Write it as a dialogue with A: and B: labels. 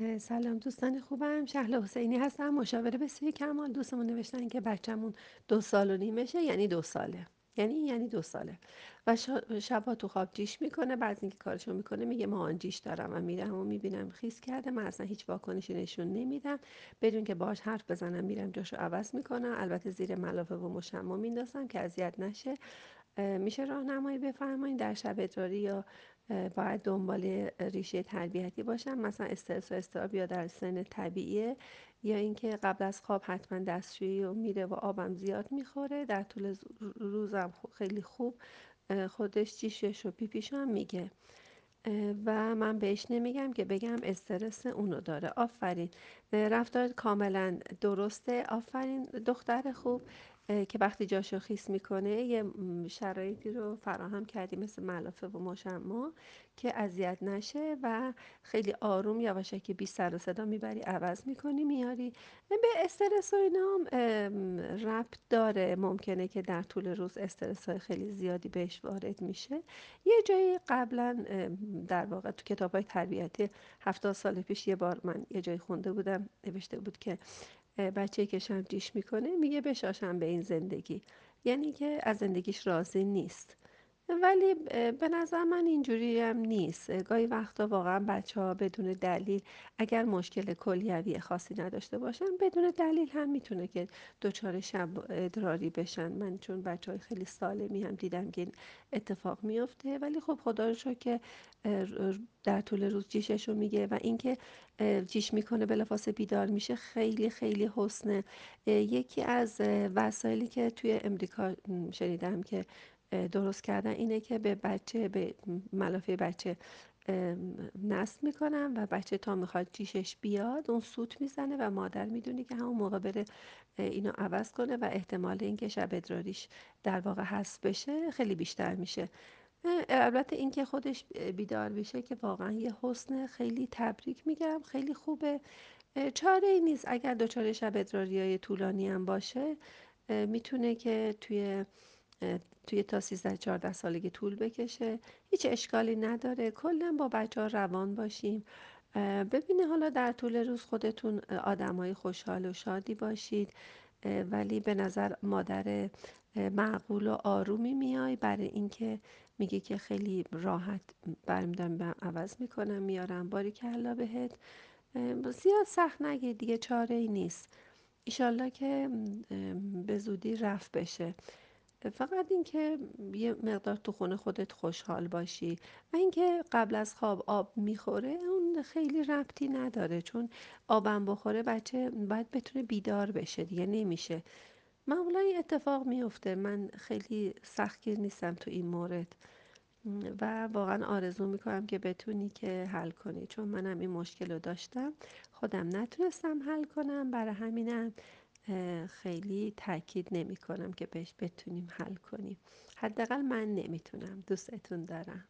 A: سلام دوستان خوبم. شهلا حسینی هستم مشاوره بسیاری کمال. دوستمون نوشتن که بچه‌مون دو سال و نیمشه یعنی دو ساله. یعنی یعنی دو ساله. و شبا تو خواب جیش می‌کنه بعد اینکه کارشو می‌کنه میگه مامان جیش دارم و میرم و می‌بینم خیس کرده. من اصلا هیچ واکنشی نشون نمیدم. بدون که باهاش حرف بزنم میرم جاشو عوض می‌کنم. البته زیر ملافه و مشمع میندازم که اذیت نشه. میشه راهنمایی بفرمایید در شب ادراری یا باید دنبال ریشه تربیتی باشم؟ مثلا استرس و استراب یا در سن طبیعیه یا اینکه قبل از خواب حتما دستشویی و میره و آبم زیاد می‌خوره؟ در طول روزم خیلی خوب خودش چیشش و پیپیش هم میگه. و من بهش نمیگم که بگم استرس اونو داره. آفرین. رفتار کاملا درسته. آفرین. دختر خوب. که وقتی جاشو خیس می‌کنه یه شرایطی رو فراهم کردی مثل ملافه و مشما که اذیت نشه و خیلی آروم یواشکی بی سر و صدا می‌بری عوض می‌کنی میاری به استرس و اینا ربط داره. ممکنه که در طول روز استرس های خیلی زیادی بهش وارد میشه. یه جایی قبلا در واقع تو کتاب های تربیتی هفتاد سال پیش یه بار من یه جایی خونده بودم نوشته بود که بچه که شمجیش می‌کنه میگه بشاشم به این زندگی. یعنی که از زندگیش راضی نیست. ولی به نظر من اینجوری هم نیست. گاهی وقتا واقعا بچه ها بدون دلیل اگر مشکل کلیوی خاصی نداشته باشن بدون دلیل هم می‌تونه که دچار شب ادراری بشن. من چون بچه های خیلی سالمی هم دیدم که این اتفاق میفته ولی خب خدا رو شکر که در طول روز جیشش رو میگه و اینکه جیش می‌کنه بلافاصله بیدار میشه خیلی خیلی حسنه. یکی از وسایلی که توی امریکا شنیدم که درست کردن اینه که به بچه به ملافه بچه نصب می‌کنن و بچه تا می‌خواد جیشش بیاد اون سوت می‌زنه و مادر می‌دونه که همون موقع بره اینو عوض کنه و احتمال اینکه شب ادراریش در واقع حذف بشه خیلی بیشتر میشه. البته اینکه خودش بیدار بشه که واقعا یه حسن خیلی تبریک میگم خیلی خوبه. چاره ای نیست. اگر دچار شب ادراری های طولانی هم باشه می‌تونه که توی توی تا 13 14 سالگی طول بکشه. هیچ اشکالی نداره. کلا با بچه ها روان باشیم. ببینه حالا در طول روز خودتون آدم های خوشحال و شادی باشید. ولی به نظر مادر معقول و آرومی میای. برای اینکه میگه که خیلی راحت برمیدارم برم عوض می‌کنم میارم باری کلا بهت. اه، زیاد سخت نگیر دیگه چاره ای نیست. ایشالله که به زودی رفع بشه. فقط اینکه یه مقدار تو خونه خودت خوشحال باشی و اینکه قبل از خواب آب می‌خوره اون خیلی ربطی نداره. چون آبم بخوره بچه باید بتونه بیدار بشه دیگه نمیشه. معمولا این اتفاق میفته من خیلی سختگیر نیستم تو این مورد. و واقعا آرزو می‌کنم که بتونی که حل کنی. چون منم این مشکل رو داشتم. خودم نتونستم حل کنم. برای همینم خیلی تاکید نمی کنم که بهش بتونیم حل کنیم. حداقل من نمی‌تونم. دوستتون دارم.